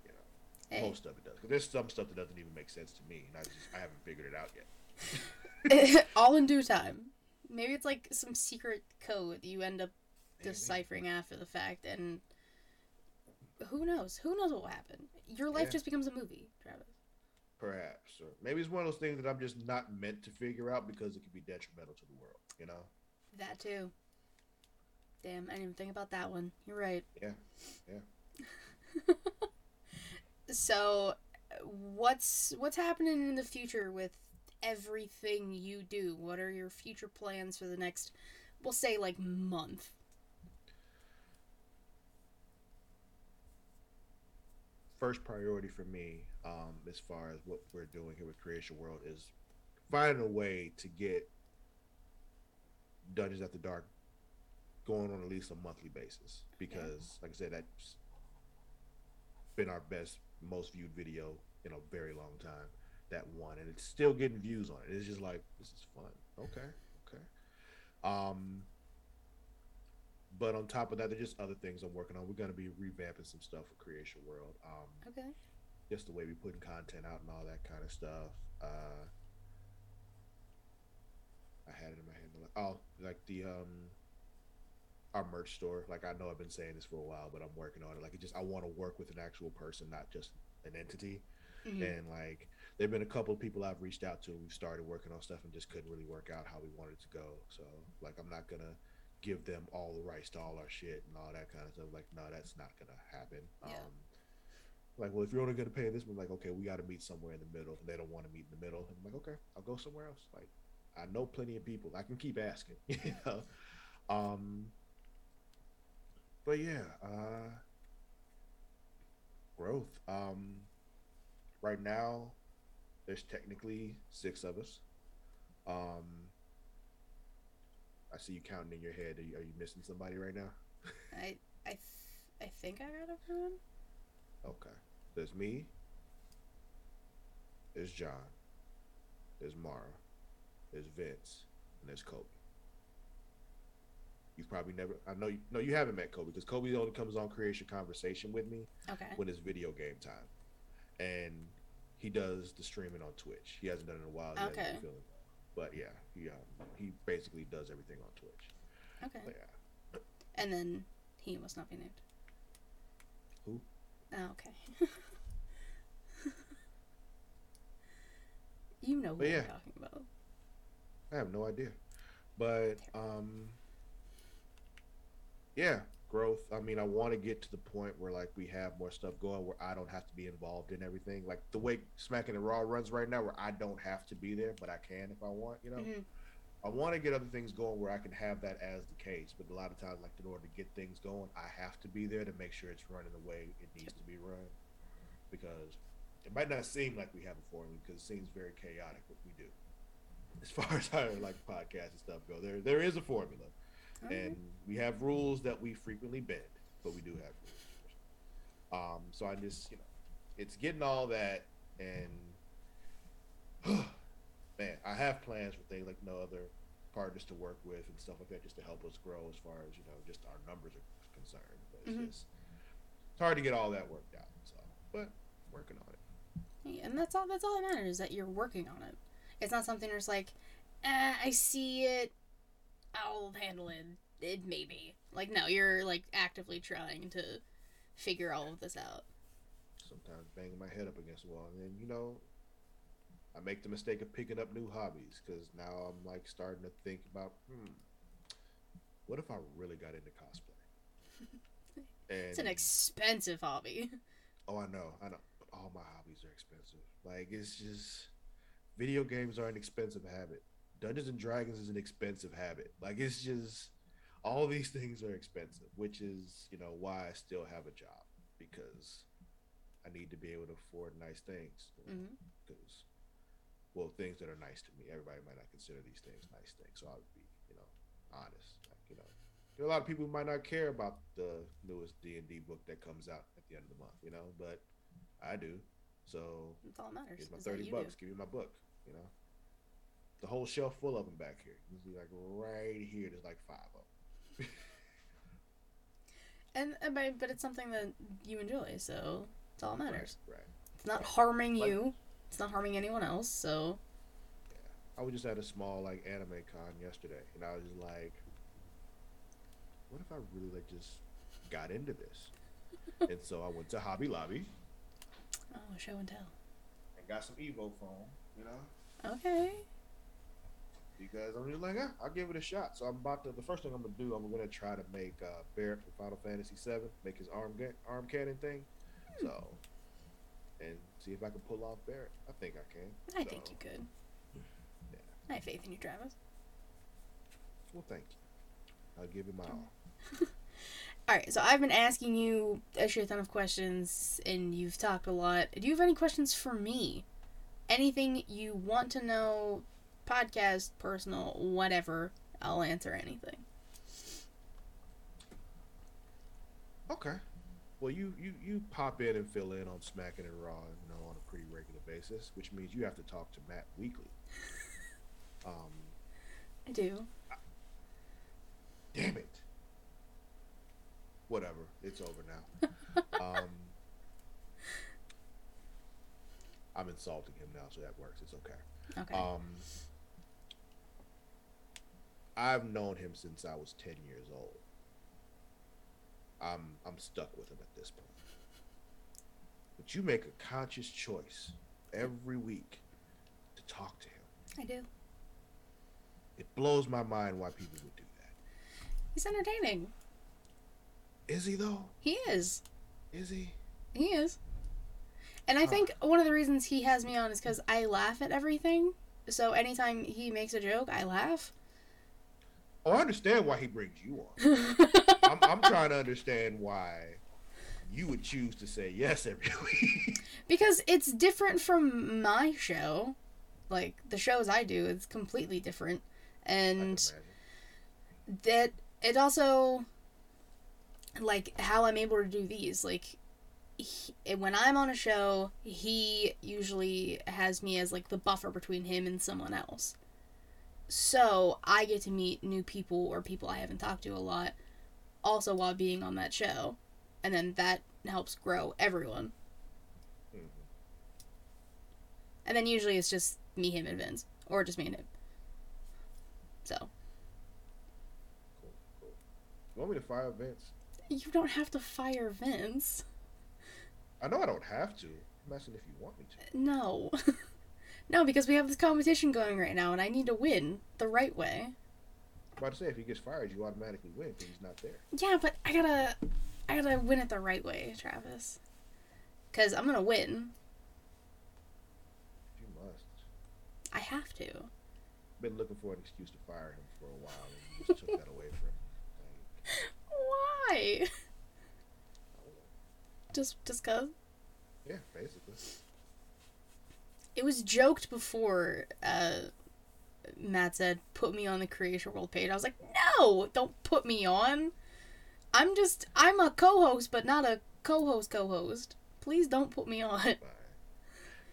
you know, Hey. most of it does. Because there's some stuff that doesn't even make sense to me, and I just I haven't figured it out yet. all in due time. Maybe it's like some secret code you end up deciphering after the fact, and who knows? Who knows what will happen? Your life Yeah. just becomes a movie, Travis. Perhaps, or maybe it's one of those things that I'm just not meant to figure out because it could be detrimental to the world. You know? That too. Damn, I didn't even think about that one. You're right. Yeah, yeah. so, what's what's happening in the future with everything you do? What are your future plans for the next, we'll say, like month? First priority for me, um, as far as what we're doing here with Creation World, is finding a way to get Dungeons After Dark going on at least a monthly basis. Because, like I said, that's been our best, most viewed video in a very long time. That one, and it's still getting views on it. It's just like this is fun. Okay, okay. Um, but on top of that, there's just other things I'm working on. We're going to be revamping some stuff for Creation World. Um, Okay. just the way we putting content out and all that kind of stuff. Uh, I had it in my head. Like oh, like the um, our merch store. Like I know I've been saying this for a while, but I'm working on it. Like it just I want to work with an actual person, not just an entity. Mhm. And like there've been a couple of people I've reached out to. We've started working on stuff and just couldn't really work out how we wanted to go. So like I'm not gonna give them all the rights to all our shit and all that kind of stuff. Like no, that's not gonna happen. Yeah. Um, like, well, if you're only gonna pay this, we're like, okay, we got to meet somewhere in the middle. And they don't want to meet in the middle. And I'm like, okay, I'll go somewhere else. Like, I know plenty of people. I can keep asking. You know. Um. But yeah, uh, growth. Um, right now, there's technically six of us. Um, I see you counting in your head. Are you, are you missing somebody right now? I I th- I think I got everyone. Okay. There's me. There's John. There's Mara. There's Vince. And there's Kobe. You've probably never. I know. You, no, you haven't met Kobe because Kobe only comes on Creation Conversation with me Okay. when it's video game time, and he does the streaming on Twitch. He hasn't done it in a while. He hasn't been Okay. feeling. But yeah, he um, he basically does everything on Twitch. Okay. But yeah. And then he must not be named. Who? Oh, okay. you know who But yeah. I'm talking about. I have no idea. But um yeah, growth. I mean, I want to get to the point where like we have more stuff going where I don't have to be involved in everything. Like the way Smacking It Raw runs right now where I don't have to be there, but I can if I want, you know. Mhm. I want to get other things going where I can have that as the case, but a lot of times like in order to get things going, I have to be there to make sure it's running the way it needs to be run. Because it might not seem like we have a formula because it seems very chaotic, what we do as far as how like podcasts and stuff go. There there is a formula, And we have rules that we frequently bend, but we do have rules. Um, so I just you know, it's getting all that, and man, I have plans for things like no other partners to work with and stuff like that, just to help us grow as far as you know, just our numbers are concerned. But it's Mhm. just it's hard to get all that worked out. So, but working on it. Yeah, and that's all. That's all that matters is that you're working on it. It's not something it's like, eh, I see it, I'll handle it. It maybe like no, you're like actively trying to figure all of this out. sometimes banging my head up against the wall. And then, you know, I make the mistake of picking up new hobbies because now I'm like starting to think about, hmm, what if I really got into cosplay? And It's an expensive hobby. oh, I know, I know, but all my hobbies are expensive. Like it's just video games are an expensive habit. Dungeons and Dragons is an expensive habit. Like it's just all these things are expensive, which is you know why I still have a job because I need to be able to afford nice things. Mm-hmm. because well things that are nice to me everybody might not consider these things nice things so i would be you know honest like you know there are a lot of people who might not care about the newest d&d book that comes out at the end of the month you know but i do so it's all matters. here's my 30 bucks do. give me my book you know the whole shelf full of them back here you see like right here there's like five of them And, and but, but it's something that you enjoy, so it's all that matters. right, right. It's not Right. harming Like- you. It's not harming anyone else. So I was just at a small like anime con yesterday, and I was just like, "What if I really like just got into this?" and so I went to Hobby Lobby oh, show and tell. and got some EVA foam, you know, Okay. Because I'm just like, ah, I'll give it a shot. So I'm about to. The first thing I'm gonna do, I'm gonna try to make uh, Barrett from Final Fantasy VII, make his arm ga- arm cannon thing. So, and see if I can pull off Barrett. I think I can. I So, think you could. Yeah. I have faith in you, Travis. Well, thank you. I'll give you my all. All right, so I've been asking you a shit ton of questions, and you've talked a lot. Do you have any questions for me? Anything you want to know, podcast, personal, whatever, I'll answer anything. Okay. Well, you, you you pop in and fill in on Smacking It Raw, you know, on a pretty regular basis, which means you have to talk to Matt weekly. Um, I do. damn it. Whatever, it's over now. um, I'm insulting him now, so that works. It's okay. Okay. Um, I've known him since I was 10 years old. I'm I'm stuck with him at this point. But you make a conscious choice every week to talk to him. I do. It blows my mind why people would do that. He's entertaining. Is he though? He is. Is he? He is. And I Huh. think one of the reasons he has me on is because I laugh at everything. So anytime he makes a joke, I laugh. Oh, I understand why he brings you on. I'm, I'm trying to understand why you would choose to say yes every week. because it's different from my show. Like the shows I do, it's completely different. And that it also like how I'm able to do these like he, when I'm on a show he usually has me as like the buffer between him and someone else so I get to meet new people or people I haven't talked to a lot also while being on that show and then that helps grow everyone Mhm. and then usually it's just me him and Vince or just me and him so Cool, cool. You want me to fire Vince? you don't have to fire Vince I know I don't have to. I'm asking if you want me to. No. no, because we have this competition going right now and I need to win the right way. I'm about to say if he gets fired, you automatically win because he's not there. Yeah, but I gotta I gotta win it the right way, Travis. Cause I'm gonna win. You must. I have to. Been looking for an excuse to fire him for a while, and you just took that away from him. Why? Just just cause? yeah, basically. It was joked before uh Matt said, put me on the creation world page. I was like, no, don't put me on. I'm just I'm a co-host, but not a co-host co-host. Please don't put me on.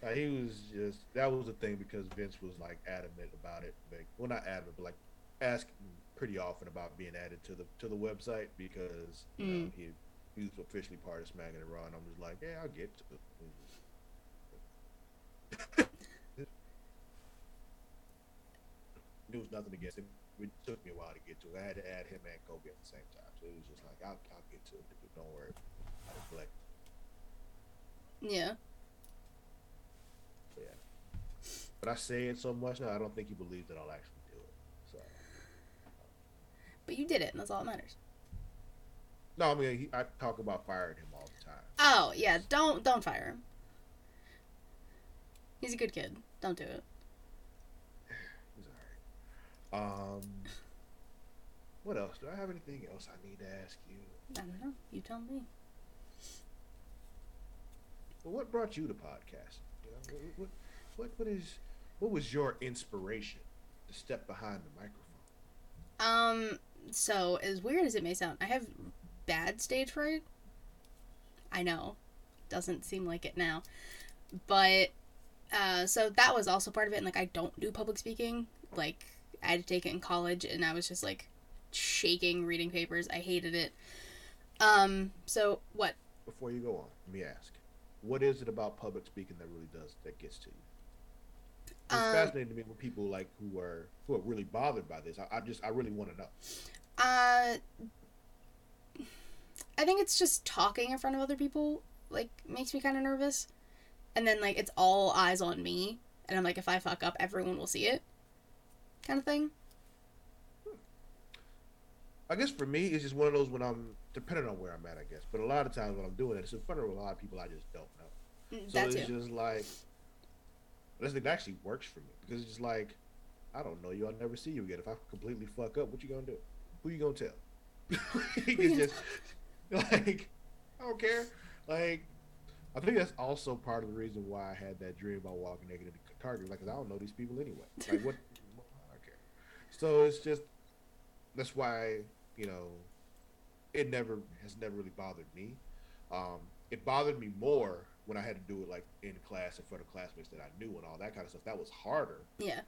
Uh, he was just that was the thing because Vince was like adamant about it. Like, well, not adamant, but like asking pretty often about being added to the to the website because you know, Mm. he he was officially part of Smacking It Raw, and I'm just like, yeah, I'll get to it. There was nothing against him. It took me a while to get to it. I had to add him and Kobe at the same time, so it was just like, I'll, I'll get to it. Don't worry. I neglect. Yeah. Yeah. But I say it so much now, I don't think you believe that I'll actually do it. So But you did it, and that's all that matters. no, I mean, he, I talk about firing him all the time. Oh yeah, don't don't fire him. He's a good kid. Don't do it. He's all right. Um, what else? Do I have anything else I need to ask you? I don't know. You tell me. Well, what brought you to podcast? You know, what, what, what, what is, what was your inspiration to step behind the microphone? Um. So as weird as it may sound, I have bad stage fright. I know, doesn't seem like it now, but uh, so that was also part of it. And like, I don't do public speaking. Like, I had to take it in college, and I was just like shaking reading papers. I hated it. Um. So what? Before you go on, let me ask, what is it about public speaking that really does that gets to you? It's Um, fascinating to me when people like who are who are really bothered by this. I, I just I really want to know. Uh, I think it's just talking in front of other people like makes me kind of nervous, and then like it's all eyes on me, and I'm like, if I fuck up, everyone will see it, kind of thing. I guess for me, it's just one of those when I'm depending on where I'm at. I guess, but a lot of times when I'm doing it, it's in front of a lot of people I just don't know. Mm, So it's just like this thing actually works for me because it's just like I don't know you. I'll never see you again. If I completely fuck up, what you gonna do? Who you gonna tell? it's just like I don't care. Like I think that's also part of the reason why I had that dream about walking naked into Target. Like 'cause I don't know these people anyway. Like what? I don't care. So it's just that's why you know it never has never really bothered me. Um, it bothered me more when I had to do it like in class in front of classmates that I knew and all that kind of stuff. That was harder. Yeah.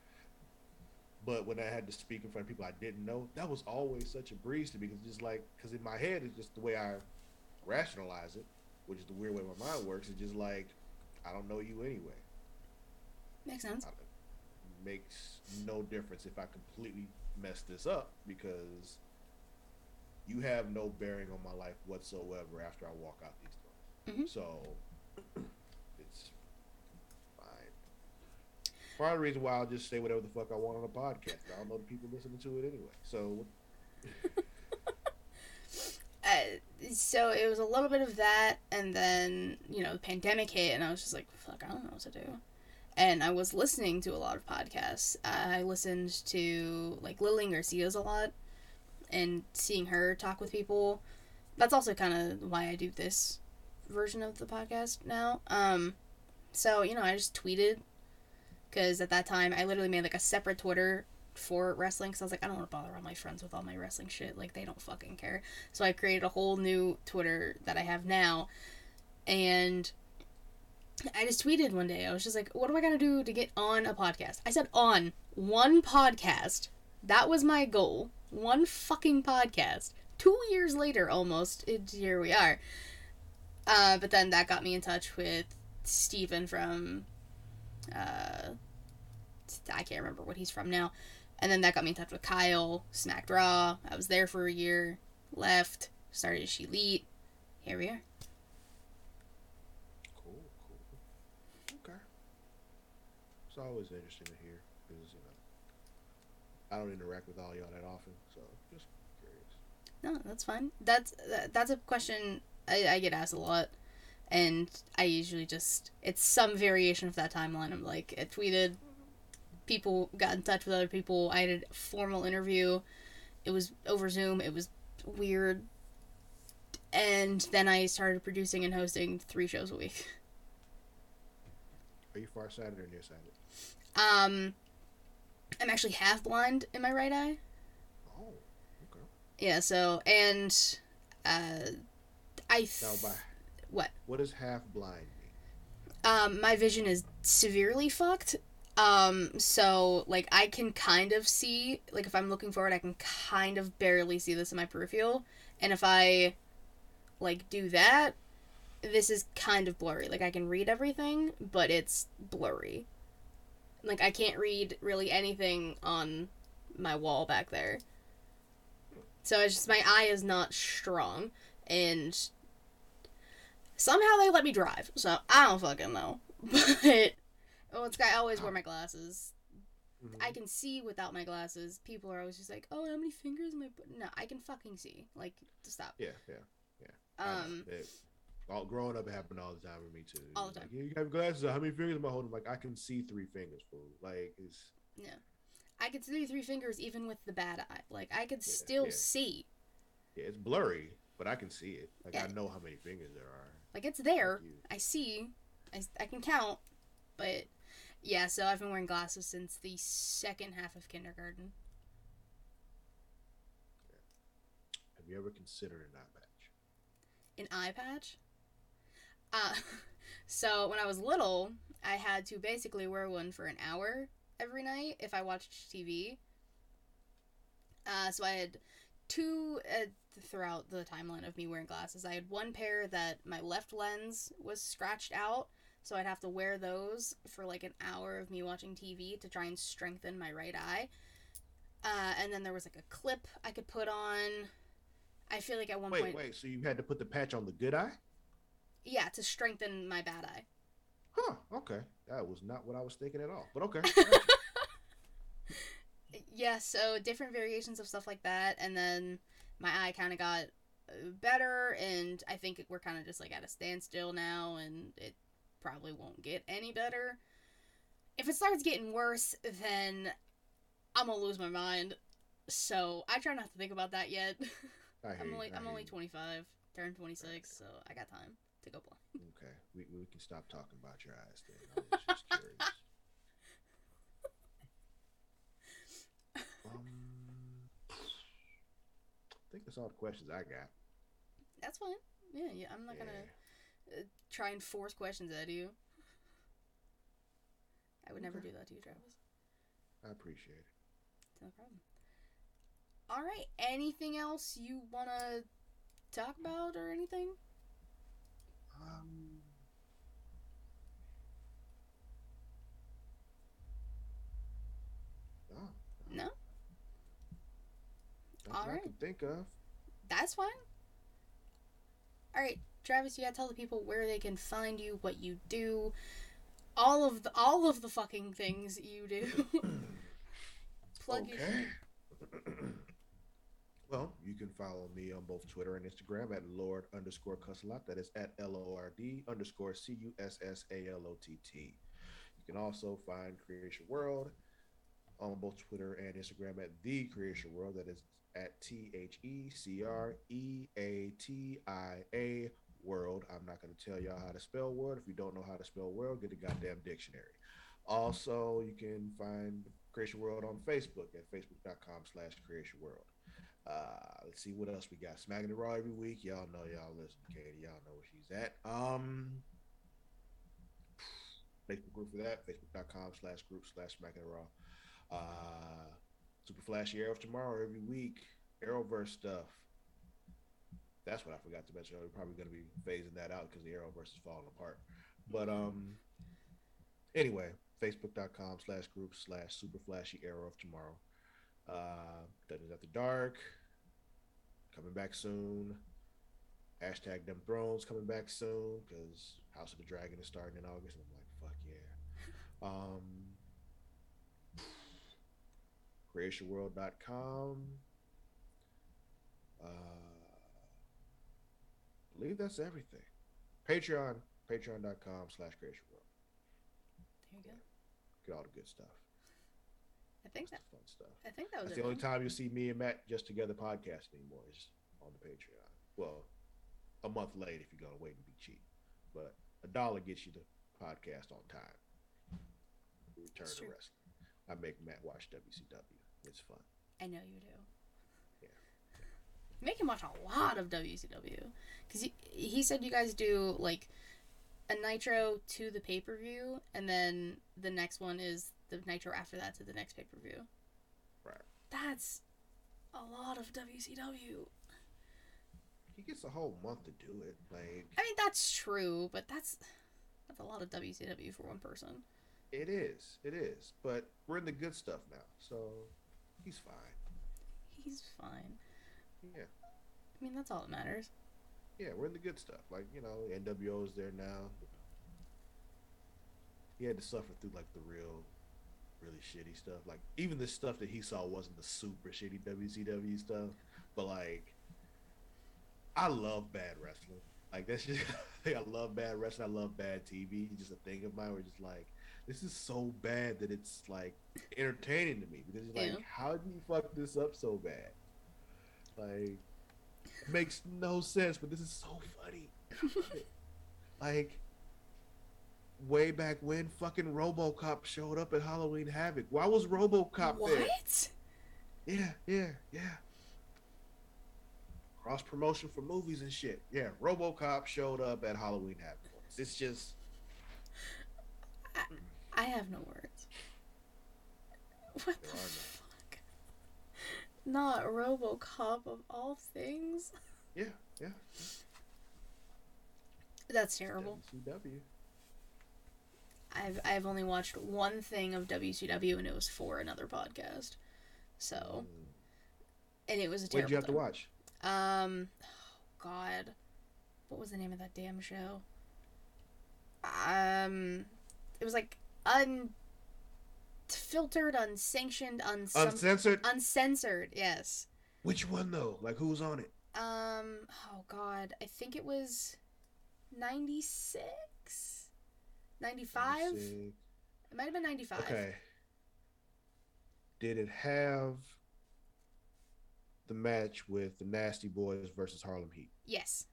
But when I had to speak in front of people I didn't know, that was always such a breeze to me because just like because in my head it's just the way I rationalize it, which is the weird way my mind works. It's just like I don't know you anyway. Makes sense. I- makes no difference if I completely mess this up because you have no bearing on my life whatsoever after I walk out these doors. Mhm. So it's fine. Part of the reason why I'll just say whatever the fuck I want on a podcast. I don't know the people listening to it anyway. So Uh, so it was a little bit of that, and then you know the pandemic hit, and I was just like, "Fuck, I don't know what to do." And I was listening to a lot of podcasts. I listened to like Lillian Garcia's a lot, and seeing her talk with people. That's also kind of why I do this version of the podcast now. Um, so you know, I just tweeted because at that time I literally made like a separate Twitter for wrestling because I was like, I don't want to bother all my friends with all my wrestling shit. Like they don't fucking care. So I created a whole new Twitter that I have now, and I just tweeted one day. I was just like, "What do I gotta do to get on a podcast?" I said on one podcast. That was my goal. One fucking podcast. Two years later, almost, it, here we are. Uh, but then that got me in touch with Stephen from. Uh, I can't remember what he's from now. And then that got me in touch with Kyle, Smacked Raw. I was there for a year, left, started She Elite. Here we are. cool, cool. Okay. It's always interesting to hear because you know I don't interact with all y'all that often, so just curious. No, that's fine. That's that, that's a question I, I get asked a lot, and I usually just it's some variation of that timeline. I'm like, I tweeted, people got in touch with other people. I had a formal interview. It was over Zoom. It was weird, and then I started producing and hosting three shows a week. Are you farsighted or nearsighted? Um, I'm actually half blind in my right eye. Oh, okay. Yeah. So and, uh, I. Th- Now, by What? What does half blind mean? um my vision is severely fucked um so like i can kind of see like if i'm looking forward i can kind of barely see this in my peripheral. And if i like do that this is kind of blurry. Like i can read everything but it's blurry. Like i can't read really anything on my wall back there. So it's just my eye is not strong. And somehow they let me drive. So i don't fucking know. But well it's i always wear my glasses Mhm. i can see without my glasses people are always just like oh how many fingers am i put-" no i can fucking see like stop Yeah, yeah, yeah. Um It- all, growing up, it happened all the time with me too. All the Like, you have glasses. How many fingers am I holding? Like I can see three fingers, fool. Like it's yeah. i could see three fingers even with the bad eye like i could Yeah, still yeah. see yeah, it's blurry, but I can see it. Like. I know how many fingers there are. like it's there i see I, I can count but yeah so i've been wearing glasses since the second half of kindergarten Have you ever considered an eye patch? an eye patch. Uh, so when I was little, I had to basically wear one for an hour every night if I watched TV. Uh, so I had two uh, throughout the timeline of me wearing glasses. I had one pair that my left lens was scratched out, so I'd have to wear those for like an hour of me watching TV to try and strengthen my right eye. Uh, and then there was like a clip I could put on. I feel like at one Wait, point, wait. wait. So you had to put the patch on the good eye? yeah, to strengthen my bad eye. Huh. Okay. That was not what I was thinking at all. But okay. yeah, so different variations of stuff like that, and then my eye kind of got uh, better, and I think we're kind of just like at a standstill now, and it probably won't get any better. If it starts getting worse, then I'm gonna lose my mind. So I try not to think about that yet. I I'm only I I'm only 25, turned 26, so I got time to go blind. Okay. We, we can stop talking about your eyes then. I was just curious. Um, I think that's all the questions I got. That's fine. Yeah, yeah. I'm not gonna Yeah. uh, try and force questions at you. I would never do that to you, Travis. I appreciate it. It's no problem. All right. Anything else you want to talk about or anything? Um, no, No. nothing All I can think of. That's fine. All right, Travis, you gotta tell the people where they can find you, what you do, all of the all of the fucking things you do. Plug okay. well, you can follow me on both Twitter and Instagram at Lord underscore Cussalott. That is at L O R D underscore C U S S A L O T T. You can also find Creation World on both Twitter and Instagram at The Creation World. That is at T H E C R E A T I A World. I'm not going to tell y'all how to spell word. If you don't know how to spell world, get a goddamn dictionary. Also, you can find Creation World on Facebook at facebook.com slash creation world. Uh, let's see what else we got. Smacking It Raw every week. Y'all know y'all listen Katie. Y'all know where she's at. Um, Facebook group for that. Facebook.com slash group slash Smacking It Raw. Uh, Super Flashy Arrow tomorrow every week. Arrowverse stuff. That's what I forgot to mention. We're probably going to be phasing that out because the Arrowverse is falling apart. But um, anyway, facebook.com slash group slash super flashy arrow of tomorrow. Uh, Dungeons After Dark coming back soon. Hashtag them thrones coming back soon because House of the Dragon is starting in August. And I'm like, fuck yeah. Um, creationworld.com. Uh, I believe that's everything. Patreon, patreon.com slash creation world. There you go. Get all the good stuff. I think that That's the fun stuff. I think that was That's the only time you see me and Matt just together podcast anymore is on the Patreon. Well, a month late if you're gonna wait and be cheap, but a dollar gets you the podcast on time. Return to wrestling. I make Matt watch WCW. It's fun. I know you do. Make him watch a lot of WCW because he, he said you guys do like a Nitro to the pay per view, and then the next one is the Nitro after that to the next pay per view. Right. That's a lot of WCW. He gets a whole month to do it. Like I mean, that's true, but that's that's a lot of WCW for one person. it is. It is. But we're in the good stuff now, so he's fine. He's fine. Yeah. I mean, that's all that matters. Yeah, we're in the good stuff. Like, you know, NWO is there now. He had to suffer through like the real, really shitty stuff. Like even the stuff that he saw wasn't the super shitty WCW stuff, but like, I love bad wrestling. Like that's just I love bad wrestling. I love bad TV. It's just a thing of mine. Where just like this is so bad that it's like entertaining to me because it's like, Yeah. how did he fuck this up so bad? Like, makes no sense, but this is so funny. I like, way back when fucking RoboCop showed up at Halloween Havoc. Why was RoboCop what? there? What? Yeah, yeah, yeah. Cross promotion for movies and shit. Yeah, RoboCop showed up at Halloween Havoc. It's just I have no words. What the There fuck? Not RoboCop of all things. yeah, yeah. That's terrible. WCW. I've I've only watched one thing of WCW and it was for another podcast. So Mm. and it was a What did you have to watch? Um, oh God, what was the name of that damn show? Um, it was like unfiltered, unsanctioned, unsum- Uncensored. uncensored. Yes. Which one though? Like who's on it? Um. Oh God, I think it was ninety six. 95? 96. It might have been 95. Okay. Did it have the match with the Nasty Boys versus Harlem Heat? Yes.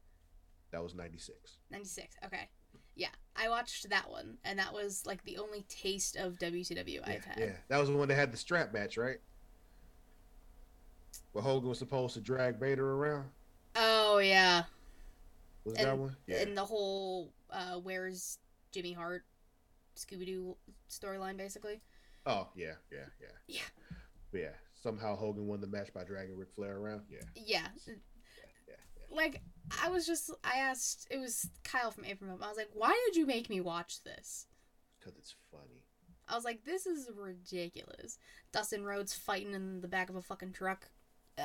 That was 96. 96. Okay. Yeah. I watched that one, and that was like the only taste of WCW Yeah, I've had. yeah. That was the one that had the strap match, right? Where Hogan was supposed to drag Vader around? Oh, yeah. Was that And- one? Yeah. And the whole uh, where's Jimmy Hart Scooby Doo storyline, basically. Oh, yeah, yeah, yeah. Yeah. But yeah. Somehow Hogan won the match by dragging Ric Flair around. Yeah. Yeah. Like, I was just, I asked, it was Kyle from April I was like, why did you make me watch this? Because it's funny. I was like, this is ridiculous. Dustin Rhodes fighting in the back of a fucking truck. Uh,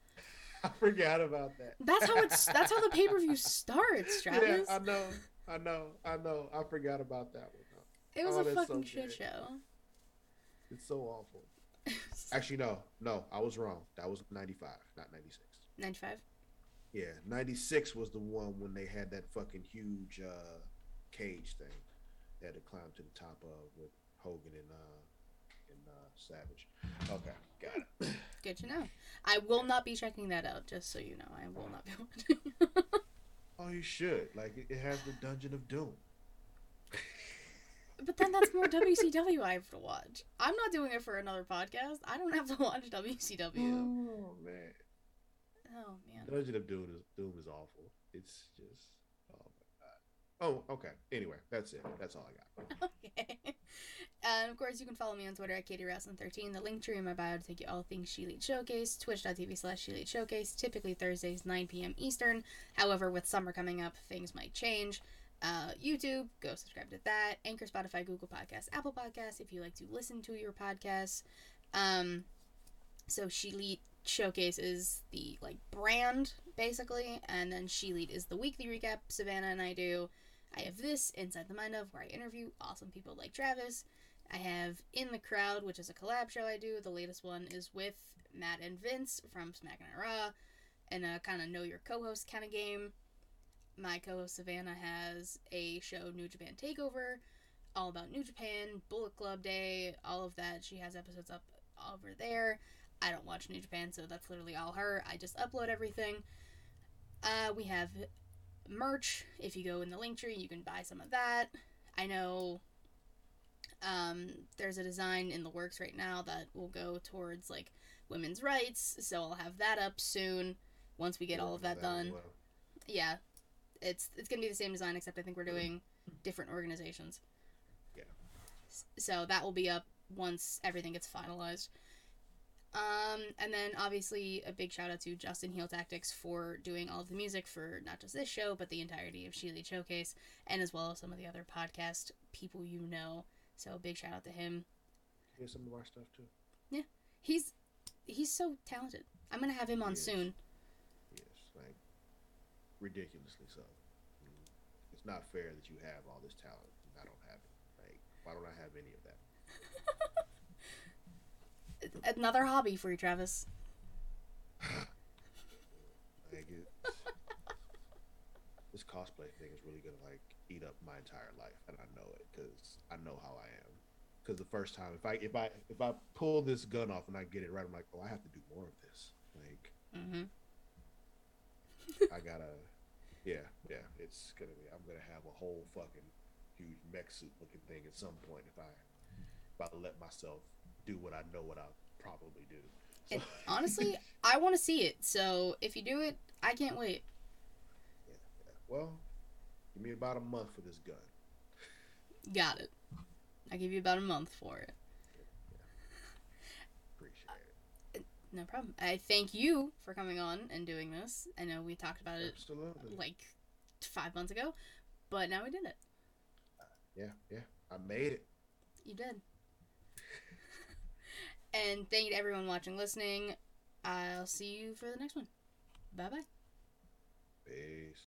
I forgot about that. That's how it's. That's how the pay per view starts, Travis. Yeah, I know, I know, I know. I forgot about that one. it was oh, a fucking so shit good. show. It's so awful. Actually, no, no, I was wrong. That was '95, not '96. Ninety-five. Yeah, '96 was the one when they had that fucking huge uh, cage thing. They had to climb to the top of with Hogan and uh, and uh, Savage. Okay, got it. Good to know. I will not be checking that out. Just so you know, I will not be watching. Oh, you should. Like it, it has the Dungeon of Doom. but then that's more WCW I have to watch. I'm not doing it for another podcast. I don't have to watch WCW. Oh man, Oh man. Dungeon of Doom is Doom is awful. It's just oh my god. Oh, okay. Anyway, that's it. That's all I got. okay. And of course, you can follow me on Twitter at KatieWrestling13. The link tree in my bio to take you all things She Lead Showcase. Twitch.tv slash She Lead Showcase. Typically Thursdays, 9 p.m. Eastern. However, with summer coming up, things might change. Uh, YouTube, go subscribe to that. Anchor, Spotify, Google Podcasts, Apple Podcasts if you like to listen to your podcasts. Um, so She Lead Showcase is the like brand basically, and then She Lead is the weekly recap Savannah and I do. I have this Inside the Mind of where I interview awesome people like Travis. I have In the Crowd, which is a collab show I do. The latest one is with Matt and Vince from Smacking It Raw, and a kind of know your co-host kind of game. My co-host Savannah has a show New Japan Takeover, all about New Japan, Bullet Club Day, all of that. She has episodes up over there. I don't watch New Japan, so that's literally all her. I just upload everything. Uh, we have merch. If you go in the link tree, you can buy some of that. I know um, there's a design in the works right now that will go towards like women's rights, so I'll have that up soon once we get all of that as done. well. Yeah, it's it's gonna be the same design except I think we're doing different organizations. Yeah. So that will be up once everything gets finalized. Um, and then obviously a big shout out to Justin Heel Tactics for doing all of the music for not just this show but the entirety of Sheely Showcase and as well as some of the other podcast people you know. So a big shout out to him. Here's some of our stuff too. Yeah. He's he's so talented. I'm gonna have him on He soon. Yes, like ridiculously so. It's not fair that you have all this talent and I don't have it. Like, why don't I have any of that? Another hobby for you, Travis. Like it, this cosplay thing is really gonna like eat up my entire life, and I know it because I know how I am. Because the first time, if I if I if I pull this gun off and I get it right, I'm like, oh, I have to do more of this. Like, Mm-hmm. I gotta, yeah, yeah. It's gonna be. I'm gonna have a whole fucking huge mech suit looking thing at some point if I if I let myself do what I know what I'll probably do. So- And honestly, I want to see it. So if you do it, I can't wait. yeah, yeah. Well, give me about a month for this gun. Got it. I give you about a month for it. Appreciate it. Uh, no problem. I thank you for coming on and doing this. I know we talked about it Absolutely. like five months ago, but now we did it. Uh, yeah, yeah. I made it. You did. And thank you to everyone watching, listening. I'll see you for the next one. Bye bye. Peace.